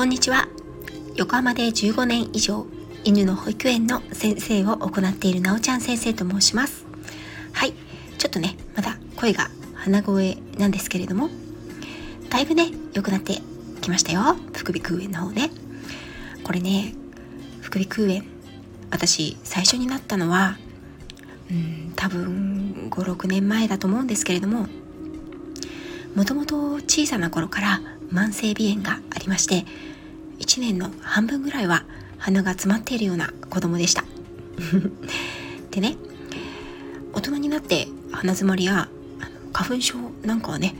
こんにちは。横浜で15年以上犬の保育園の先生を行っているなおちゃん先生と申します。はい。ちょっとねまだ声が鼻声なんですけれどもだいぶね良くなってきましたよ。副鼻腔炎の方ね。これね副鼻腔炎私最初になったのはうん多分56年前だと思うんですけれどももともと小さな頃から慢性鼻炎がありまして1年の半分ぐらいは鼻が詰まっているような子供でした。でね大人になって鼻づまりや花粉症なんかはね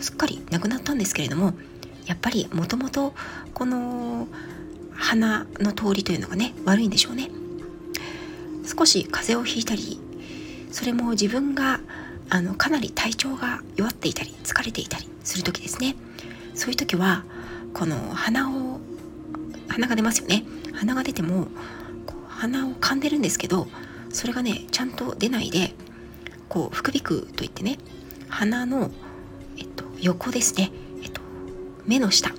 すっかりなくなったんですけれどもやっぱりもともとこの鼻の通りというのがね悪いんでしょうね。少し風邪をひいたりそれも自分があのかなり体調が弱っていたり疲れていたりする時ですね。そういう時はこの鼻を鼻が出ますよね。鼻が出ても鼻を噛んでるんですけどそれがねちゃんと出ないでこう副鼻腔といってね鼻の、えっと、横ですね、えっと、目の下。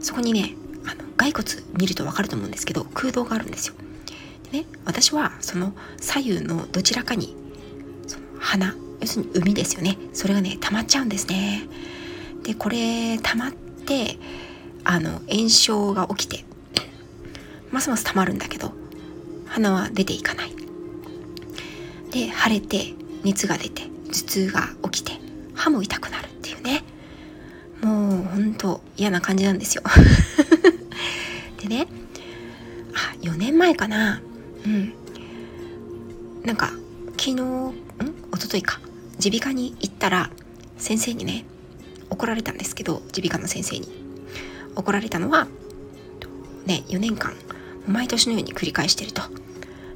そこにねあの骸骨見ると分かると思うんですけど空洞があるんですよ。でね私はその左右のどちらかにその鼻要するに海ですよね。それがね溜まっちゃうんですね。でこれ溜まってあの炎症が起きてますます溜まるんだけど鼻は出ていかない。で腫れて熱が出て頭痛が起きて歯も痛くなるっていうね。もうほんと嫌な感じなんですよ。でねあ4年前かな。うん。なんか昨日ん？一昨日か。耳鼻科に行ったら先生にね怒られたんですけど耳鼻科の先生に。怒られたのはね4年間毎年のように繰り返してると。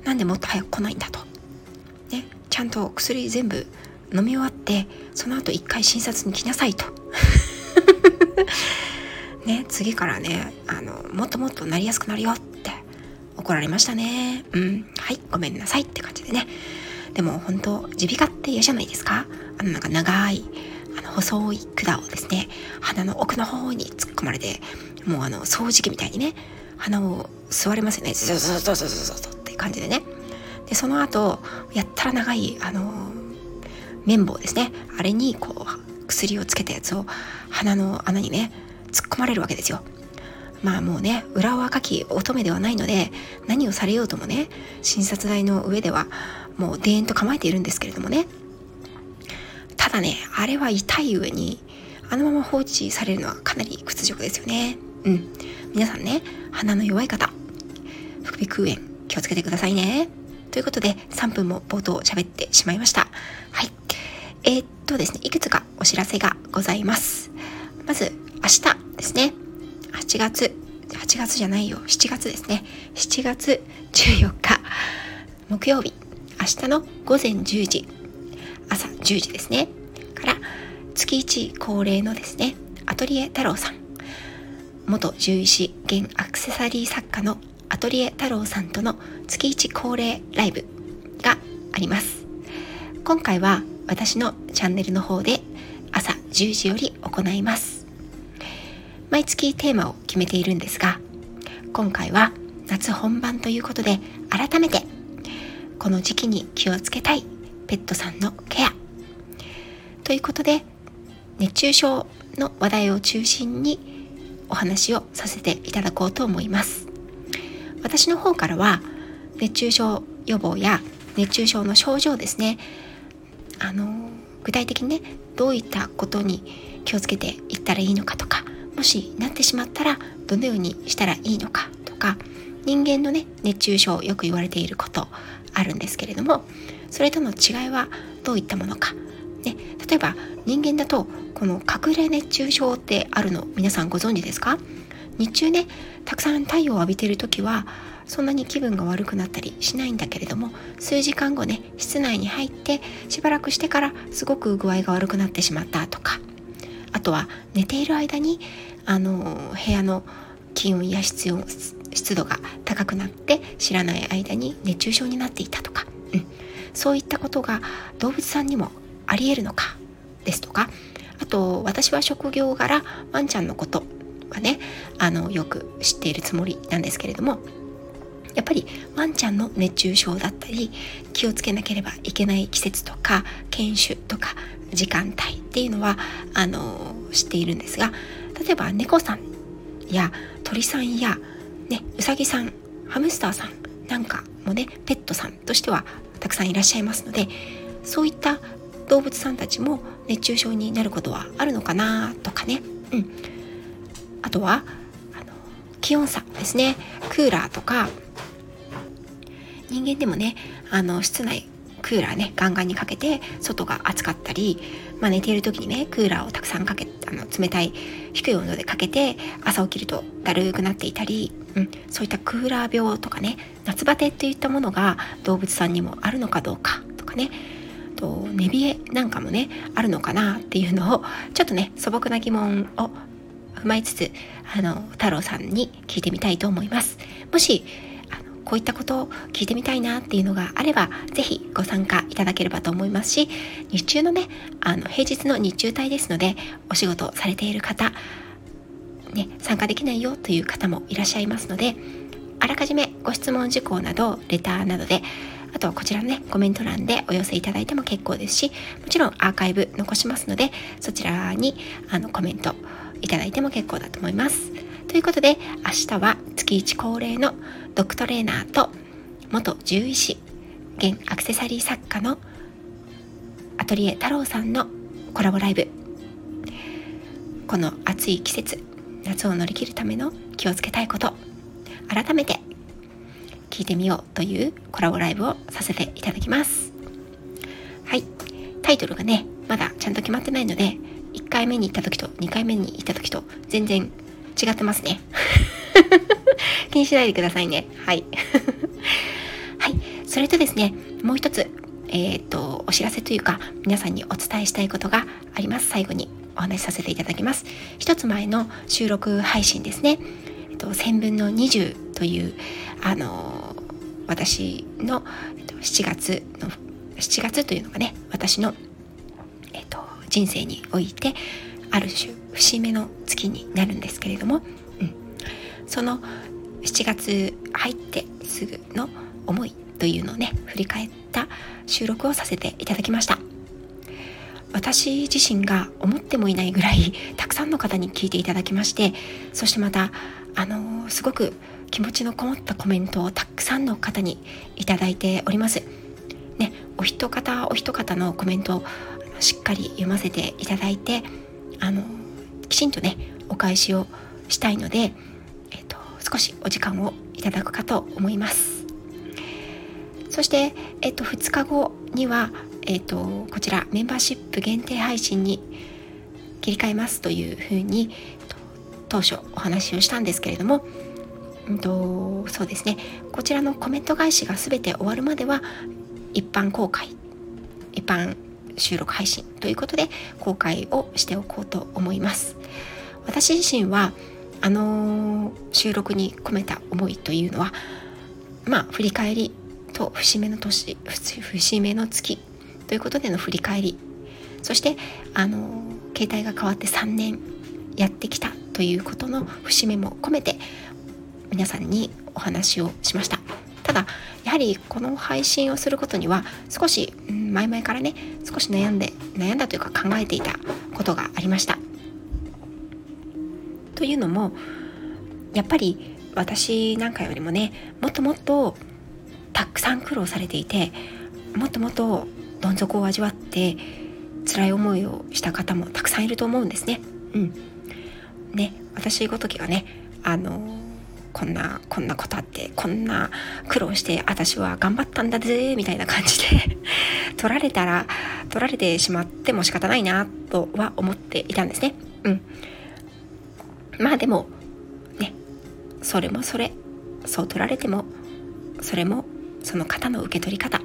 なんでもっと早く来ないんだと。ねちゃんと薬全部飲み終わってその後一回診察に来なさいと。ね次からねあのもっともっとなりやすくなるよって怒られましたね。うんはいごめんなさいって感じでね。でも本当耳鼻科って嫌じゃないですか？あのなんか長いあの細い管をですね鼻の奥の方に突っ込まれてもうあの掃除機みたいにね鼻を吸われますよね。ズズズズズズズって感じでね。でその後やったら長いあの綿棒ですね。あれにこう薬をつけたやつを鼻の穴にね突っ込まれるわけですよ。まあもうね裏若き乙女ではないので何をされようともね診察台の上ではもう田園と構えているんですけれどもね。ただねあれは痛い上にあのまま放置されるのはかなり屈辱ですよね。うん。皆さんね鼻の弱い方副鼻腔炎気をつけてくださいね。ということで3分も冒頭喋ってしまいました。はい。えー、っとですねいくつかお知らせがございます。まず明日ですね。8月8月じゃないよ。7月ですね。7月14日木曜日。明日の午前10時。10時ですね。から月1恒例のですねアトリエ太郎さん。元獣医師現アクセサリー作家のアトリエ太郎さんとの月1恒例ライブがあります。今回は私のチャンネルの方で朝10時より行います。毎月テーマを決めているんですが今回は夏本番ということで改めてこの時期に気をつけたいペットさんのケアということで熱中症の話題を中心にお話をさせていただこうと思います。私の方からは熱中症予防や熱中症の症状ですねあの具体的にねどういったことに気をつけていったらいいのかとかもしなってしまったらどのようにしたらいいのかとか人間のね熱中症よく言われていることあるんですけれどもそれとの違いはどういったものか、ね、例えば人間だとこの隠れ熱中症ってあるの皆さんご存知ですか？日中ねたくさん太陽を浴びてる時はそんなに気分が悪くなったりしないんだけれども数時間後ね室内に入ってしばらくしてからすごく具合が悪くなってしまったとかあとは寝ている間にあの部屋の気温や室温湿度が高くなって知らない間に熱中症になっていたとか、うん、そういったことが動物さんにもありえるのか？ですとかあと私は職業柄ワンちゃんのことはねあのよく知っているつもりなんですけれどもやっぱりワンちゃんの熱中症だったり気をつけなければいけない季節とか犬種とか時間帯っていうのはあの知っているんですが例えば猫さんや鳥さんや、ね、うさぎさんハムスターさんなんかもねペットさんとしてはたくさんいらっしゃいますのでそういった動物さんたちも熱中症になることはあるのかなとかね、うん、あとはあの気温差ですね。クーラーとか。人間でもねあの室内クーラーねガンガンにかけて外が暑かったり、まあ、寝ている時にねクーラーをたくさんかけあの冷たい低い温度でかけて朝起きるとだるくなっていたり、うん、そういったクーラー病とかね夏バテといったものが動物さんにもあるのかどうかとかね。と寝冷えなんかもねあるのかなっていうのをちょっとね素朴な疑問を踏まえつつあの太郎さんに聞いてみたいと思います。もしあのこういったことを聞いてみたいなっていうのがあれば、ぜひご参加いただければと思いますし、日中のね、あの、平日の日中帯ですので、お仕事されている方、ね、参加できないよという方もいらっしゃいますので、あらかじめご質問事項など、レターなどで、あとはこちらのね、コメント欄でお寄せいただいても結構ですし、もちろんアーカイブ残しますので、そちらにあのコメントいただいても結構だと思います。ということで、明日は月1恒例のドッグトレーナーと元獣医師、現アクセサリー作家のアトリエ太郎さんのコラボライブ。この暑い季節、夏を乗り切るための気をつけたいこと、改めて聞いてみようというコラボライブをさせていただきます。はい。タイトルがね、まだちゃんと決まってないので、1回目に行った時と2回目に行った時と全然違ってますね。気にしないでくださいね。はい。はい。それとですね、もう一つ、えっ、と、お知らせというか、皆さんにお伝えしたいことがあります。最後にお話しさせていただきます。一つ前の収録配信ですね。えっ、と、1000分の20という、あの私の、えっと、7月の、7月というのがね、私の、えっと、人生において、ある種節目の月になるんですけれども、うん、その7月入ってすぐの思いというのをね振り返った収録をさせていただきました。私自身が思ってもいないぐらいたくさんの方に聞いていただきましてそしてまたあの、すごく気持ちのこもったコメントをたくさんの方にいただいております。ねお一方お一方のコメントをしっかり読ませていただいてあのきちんとねお返しをしたいので、えーと、少しお時間をいただくかと思います。そして、えーと、2日後には、えーと、こちらメンバーシップ限定配信に切り替えますというふうに当初お話をしたんですけれども、うんとそうですね。こちらのコメント返しが全て終わるまでは一般公開一般収録配信ということで公開をしておこうと思います。私自身はあの、収録に込めた思いというのはまあ振り返りと節目の年節目の月ということでの振り返り。そしてあの、携帯が変わって3年やってきたということの節目も込めて皆さんにお話をしましたただやはりこの配信をすることには少し、前々からね少し悩んで悩んだというか考えていたことがありました。というのもやっぱり私なんかよりもねもっともっとたくさん苦労されていてもっともっとどん底を味わって辛い思いをした方もたくさんいると思うんですね。うん。ね私ごときがねあのこんなこんなことあってこんな苦労して私は頑張ったんだぜみたいな感じで 取られたら取られてしまっても仕方ないなとは思っていたんですね。うん。まあでもねそれもそれそう取られてもそれもその方の受け取り方。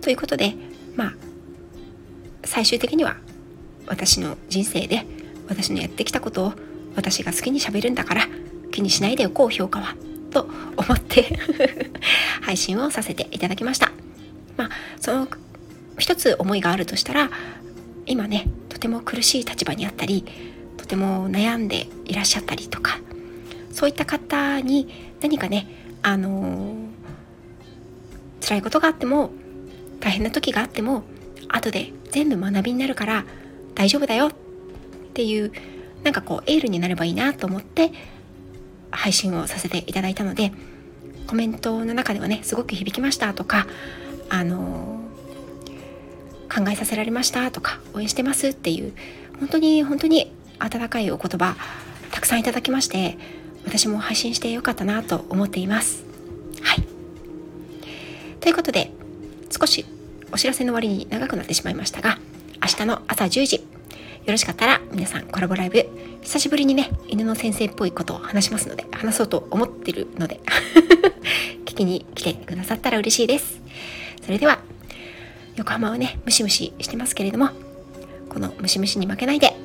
ということでまあ最終的には私の人生で私のやってきたことを私が好きにしゃべるんだから気にしないでおこう評価は。と思って 配信をさせていただきました。まあその一つ思いがあるとしたら今ねとても苦しい立場にあったりとても悩んでいらっしゃったりとかそういった方に何かねあのー、辛いことがあっても大変な時があっても後で全部学びになるから大丈夫だよっていうなんかこうエールになればいいなと思って配信をさせていただいたのでコメントの中ではねすごく響きましたとかあの、考えさせられましたとか応援してますっていう本当に本当に温かいお言葉たくさんいただきまして私も配信してよかったなと思っています。はい。ということで少しお知らせの割に長くなってしまいましたが明日の朝10時よろしかったら皆さんコラボライブ久しぶりにね犬の先生っぽいことを話しますので話そうと思ってるので 聞きに来てくださったら嬉しいです。それでは横浜はねムシムシしてますけれどもこのムシムシに負けないで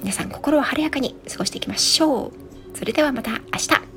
皆さん心を晴れやかに過ごしていきましょう。それではまた明日。